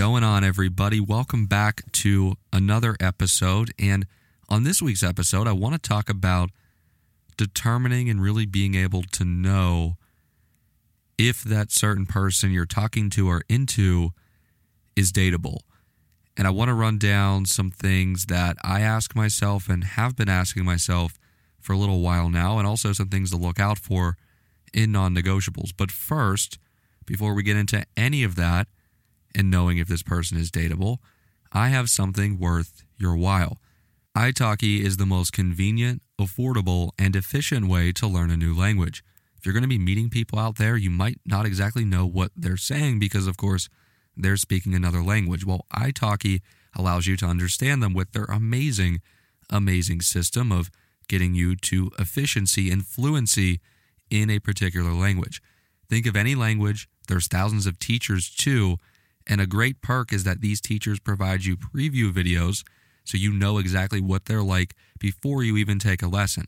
going on, everybody? Welcome back to another episode. And on this week's episode, I want to talk about determining and really being able to know if that certain person you're talking to or into is dateable. And I want to run down some things that I ask myself and have been asking myself for a little while now, and also some things to look out for in non negotiables. But first, before we get into any of that and knowing if this person is dateable, I have something worth your while. italki is the most convenient, affordable, and efficient way to learn a new language. If you're going to be meeting people out there, you might not exactly know what they're saying because, of course, they're speaking another language. Well, italki allows you to understand them with their amazing, amazing system of getting you to efficiency and fluency in a particular language. Think of any language, there's thousands of teachers too, and a great perk is that these teachers provide you preview videos so you know exactly what they're like before you even take a lesson.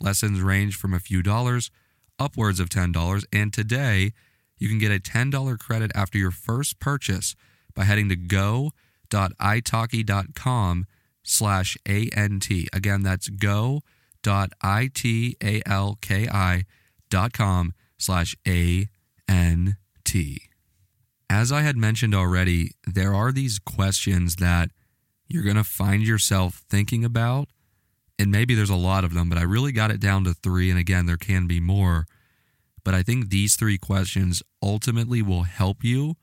Lessons range from a few dollars upwards of $10, and today you can get a $10 credit after your first purchase by heading to go.italki.com slash ANT. Again, that's go.italki.com slash A-N-T. As I had mentioned already, there are these questions that you're going to find yourself thinking about, and maybe there's a lot of them, but I really got it down to three, and again, there can be more. But I think these three questions ultimately will help you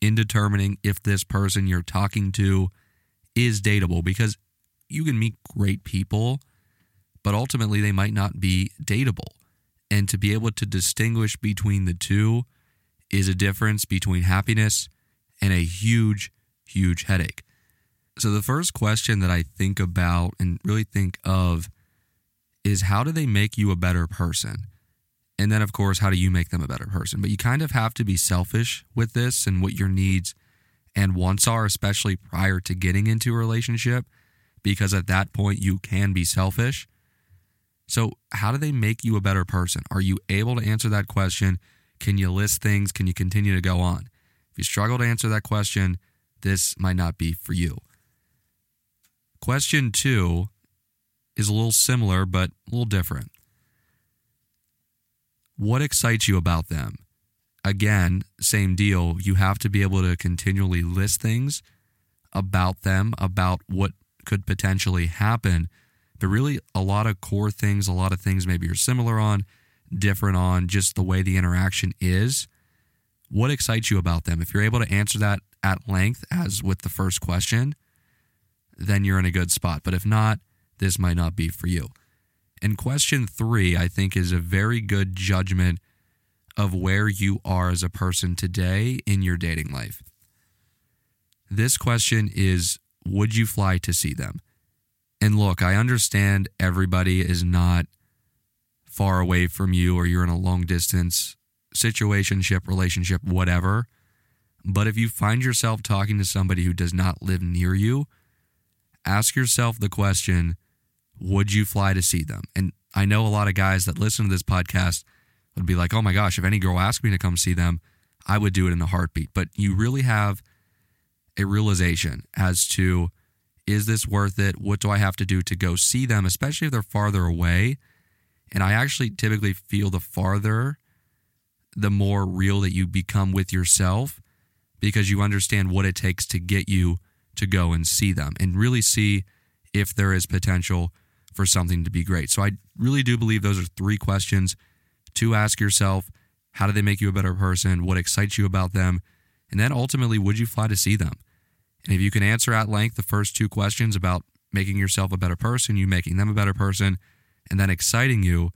in determining if this person you're talking to is dateable because you can meet great people, but ultimately they might not be dateable. And to be able to distinguish between the two is a difference between happiness and a huge, huge headache. So, the first question that I think about and really think of is how do they make you a better person? And then, of course, how do you make them a better person? But you kind of have to be selfish with this and what your needs and wants are, especially prior to getting into a relationship, because at that point you can be selfish. So, how do they make you a better person? Are you able to answer that question? Can you list things? Can you continue to go on? If you struggle to answer that question, this might not be for you. Question two is a little similar, but a little different. What excites you about them? Again, same deal. You have to be able to continually list things about them, about what could potentially happen. But really, a lot of core things, a lot of things maybe you're similar on, different on, just the way the interaction is. What excites you about them? If you're able to answer that at length, as with the first question, then you're in a good spot. But if not, this might not be for you. And question three, I think, is a very good judgment of where you are as a person today in your dating life. This question is Would you fly to see them? And look, I understand everybody is not far away from you or you're in a long distance situationship, relationship, whatever. But if you find yourself talking to somebody who does not live near you, ask yourself the question would you fly to see them? And I know a lot of guys that listen to this podcast would be like, oh my gosh, if any girl asked me to come see them, I would do it in a heartbeat. But you really have a realization as to is this worth it? What do I have to do to go see them, especially if they're farther away? And I actually typically feel the farther, the more real that you become with yourself because you understand what it takes to get you to go and see them and really see if there is potential for something to be great. So I really do believe those are three questions to ask yourself how do they make you a better person? What excites you about them? And then ultimately, would you fly to see them? And if you can answer at length the first two questions about making yourself a better person, you making them a better person, and then exciting you,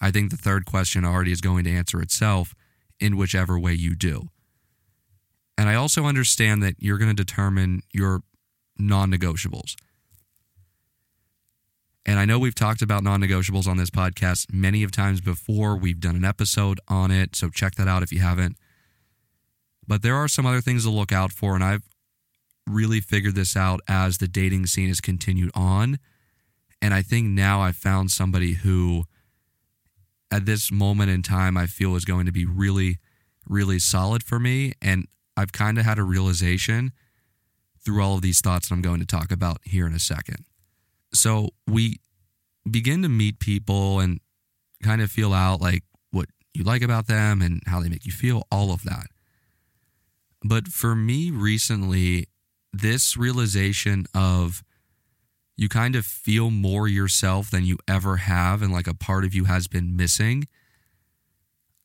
I think the third question already is going to answer itself in whichever way you do. And I also understand that you're going to determine your non negotiables. And I know we've talked about non negotiables on this podcast many of times before. We've done an episode on it, so check that out if you haven't. But there are some other things to look out for, and I've really figured this out as the dating scene has continued on. And I think now I've found somebody who, at this moment in time, I feel is going to be really, really solid for me. And I've kind of had a realization through all of these thoughts that I'm going to talk about here in a second. So we begin to meet people and kind of feel out like what you like about them and how they make you feel, all of that. But for me recently, this realization of you kind of feel more yourself than you ever have, and like a part of you has been missing.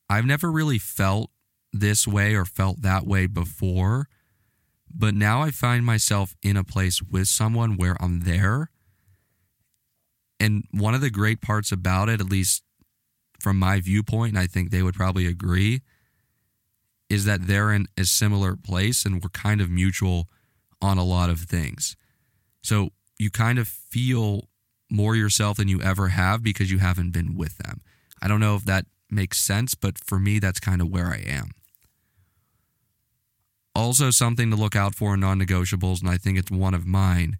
I've never really felt this way or felt that way before, but now I find myself in a place with someone where I'm there. And one of the great parts about it, at least from my viewpoint, and I think they would probably agree, is that they're in a similar place and we're kind of mutual on a lot of things. So you kind of feel more yourself than you ever have because you haven't been with them. I don't know if that makes sense, but for me, that's kind of where I am. Also, something to look out for in non negotiables, and I think it's one of mine.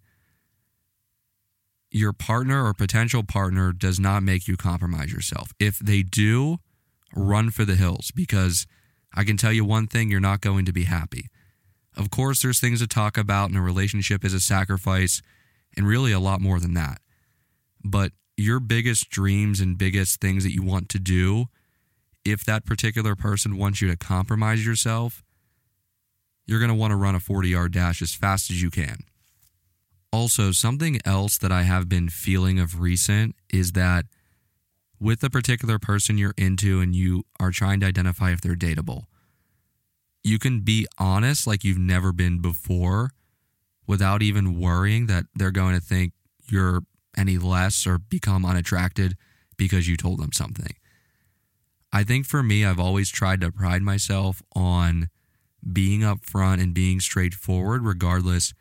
Your partner or potential partner does not make you compromise yourself. If they do, run for the hills because I can tell you one thing you're not going to be happy. Of course, there's things to talk about, and a relationship is a sacrifice, and really a lot more than that. But your biggest dreams and biggest things that you want to do, if that particular person wants you to compromise yourself, you're going to want to run a 40 yard dash as fast as you can. Also, something else that I have been feeling of recent is that with the particular person you're into and you are trying to identify if they're dateable, you can be honest like you've never been before without even worrying that they're going to think you're any less or become unattracted because you told them something. I think for me, I've always tried to pride myself on being upfront and being straightforward, regardless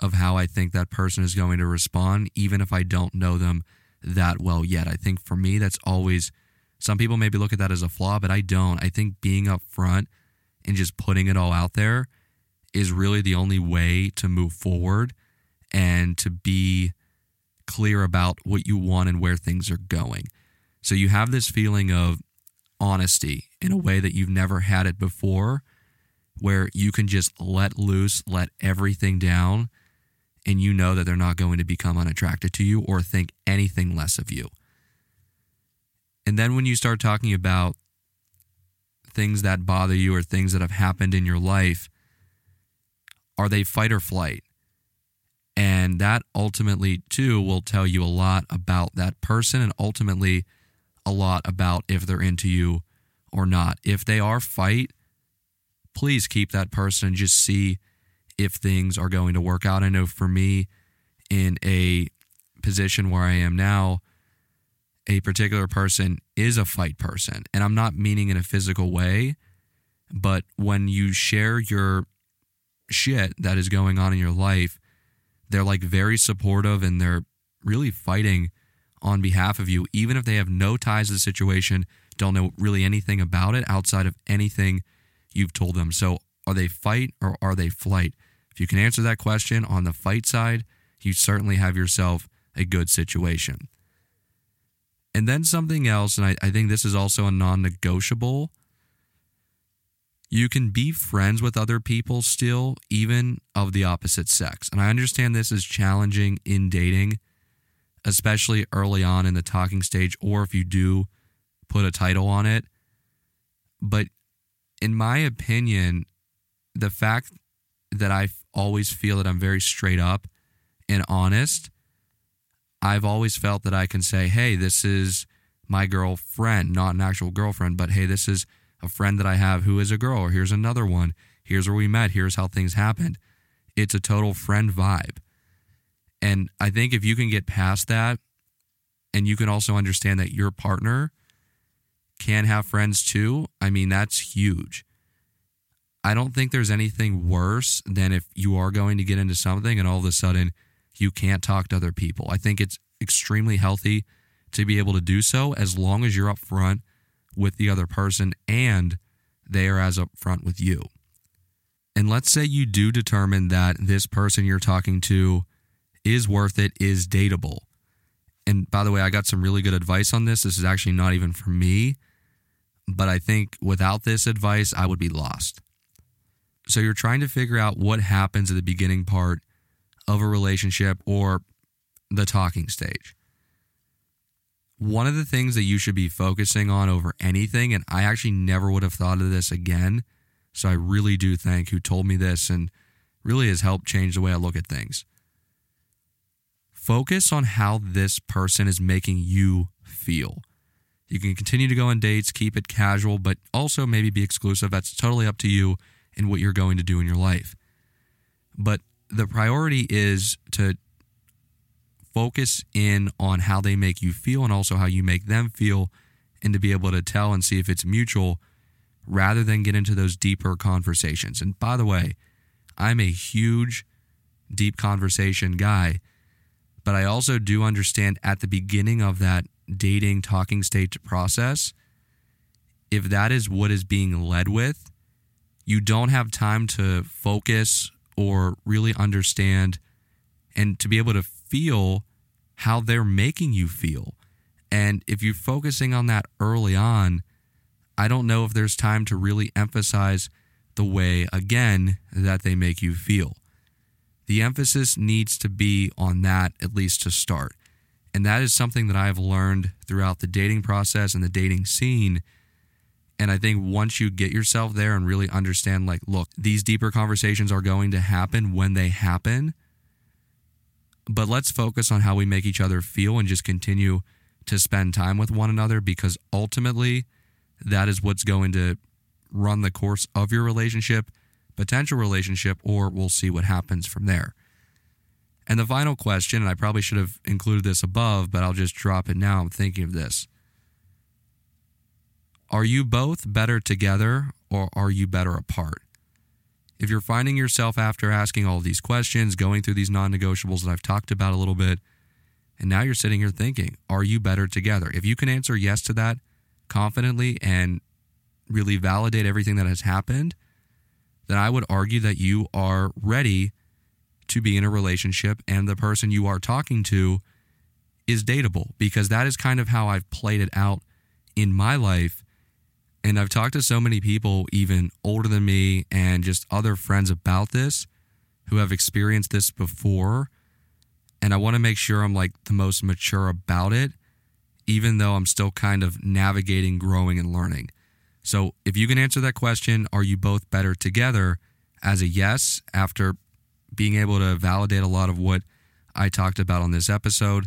of how I think that person is going to respond, even if I don't know them that well yet. I think for me, that's always some people maybe look at that as a flaw, but I don't. I think being upfront and just putting it all out there is really the only way to move forward and to be clear about what you want and where things are going. So you have this feeling of honesty in a way that you've never had it before, where you can just let loose, let everything down, and you know that they're not going to become unattracted to you or think anything less of you. And then when you start talking about things that bother you or things that have happened in your life, are they fight or flight? And that ultimately, too, will tell you a lot about that person and ultimately a lot about if they're into you or not. If they are fight, please keep that person and just see if things are going to work out. I know for me, in a position where I am now, a particular person is a fight person. And I'm not meaning in a physical way, but when you share your shit that is going on in your life, they're like very supportive and they're really fighting on behalf of you, even if they have no ties to the situation, don't know really anything about it outside of anything you've told them. So are they fight or are they flight? If you can answer that question on the fight side, you certainly have yourself a good situation. And then something else, and I, I think this is also a non negotiable. You can be friends with other people still, even of the opposite sex. And I understand this is challenging in dating, especially early on in the talking stage, or if you do put a title on it. But in my opinion, the fact that I always feel that I'm very straight up and honest I've always felt that I can say, hey, this is my girlfriend, not an actual girlfriend, but hey, this is a friend that I have who is a girl, or here's another one. Here's where we met. Here's how things happened. It's a total friend vibe. And I think if you can get past that, and you can also understand that your partner can have friends too, I mean, that's huge. I don't think there's anything worse than if you are going to get into something and all of a sudden you can't talk to other people. I think it's extremely healthy to be able to do so as long as you're upfront with the other person and they are as upfront with you. And let's say you do determine that this person you're talking to is worth it, is dateable. And by the way, I got some really good advice on this. This is actually not even for me, but I think without this advice, I would be lost. So you're trying to figure out what happens at the beginning part of a relationship or the talking stage. One of the things that you should be focusing on over anything, and I actually never would have thought of this again. So I really do thank who told me this and really has helped change the way I look at things. Focus on how this person is making you feel. You can continue to go on dates, keep it casual, but also maybe be exclusive. That's totally up to you and what you're going to do in your life. But the priority is to focus in on how they make you feel and also how you make them feel and to be able to tell and see if it's mutual rather than get into those deeper conversations. And by the way, I'm a huge deep conversation guy, but I also do understand at the beginning of that dating talking stage process, if that is what is being led with, you don't have time to focus or really understand and to be able to feel how they're making you feel. And if you're focusing on that early on, I don't know if there's time to really emphasize the way, again, that they make you feel. The emphasis needs to be on that, at least to start. And that is something that I've learned throughout the dating process and the dating scene. And I think once you get yourself there and really understand, like, look, these deeper conversations are going to happen when they happen. But let's focus on how we make each other feel and just continue to spend time with one another because ultimately that is what's going to run the course of your relationship, potential relationship, or we'll see what happens from there. And the final question, and I probably should have included this above, but I'll just drop it now. I'm thinking of this. Are you both better together or are you better apart? If you're finding yourself after asking all these questions, going through these non negotiables that I've talked about a little bit, and now you're sitting here thinking, are you better together? If you can answer yes to that confidently and really validate everything that has happened, then I would argue that you are ready to be in a relationship and the person you are talking to is dateable because that is kind of how I've played it out in my life. And I've talked to so many people, even older than me, and just other friends about this who have experienced this before. And I want to make sure I'm like the most mature about it, even though I'm still kind of navigating, growing, and learning. So if you can answer that question, are you both better together? As a yes, after being able to validate a lot of what I talked about on this episode,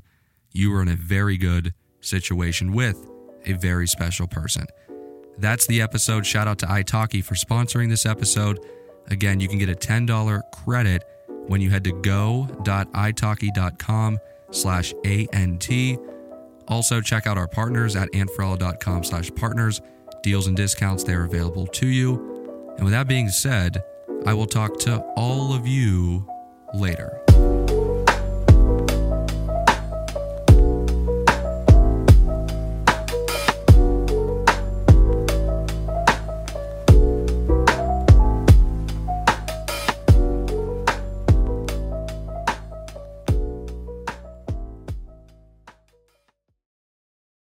you are in a very good situation with a very special person. That's the episode. Shout out to italki for sponsoring this episode. Again, you can get a $10 credit when you head to go.italki.com slash ANT. Also, check out our partners at antferrella.com slash partners. Deals and discounts, they're available to you. And with that being said, I will talk to all of you later.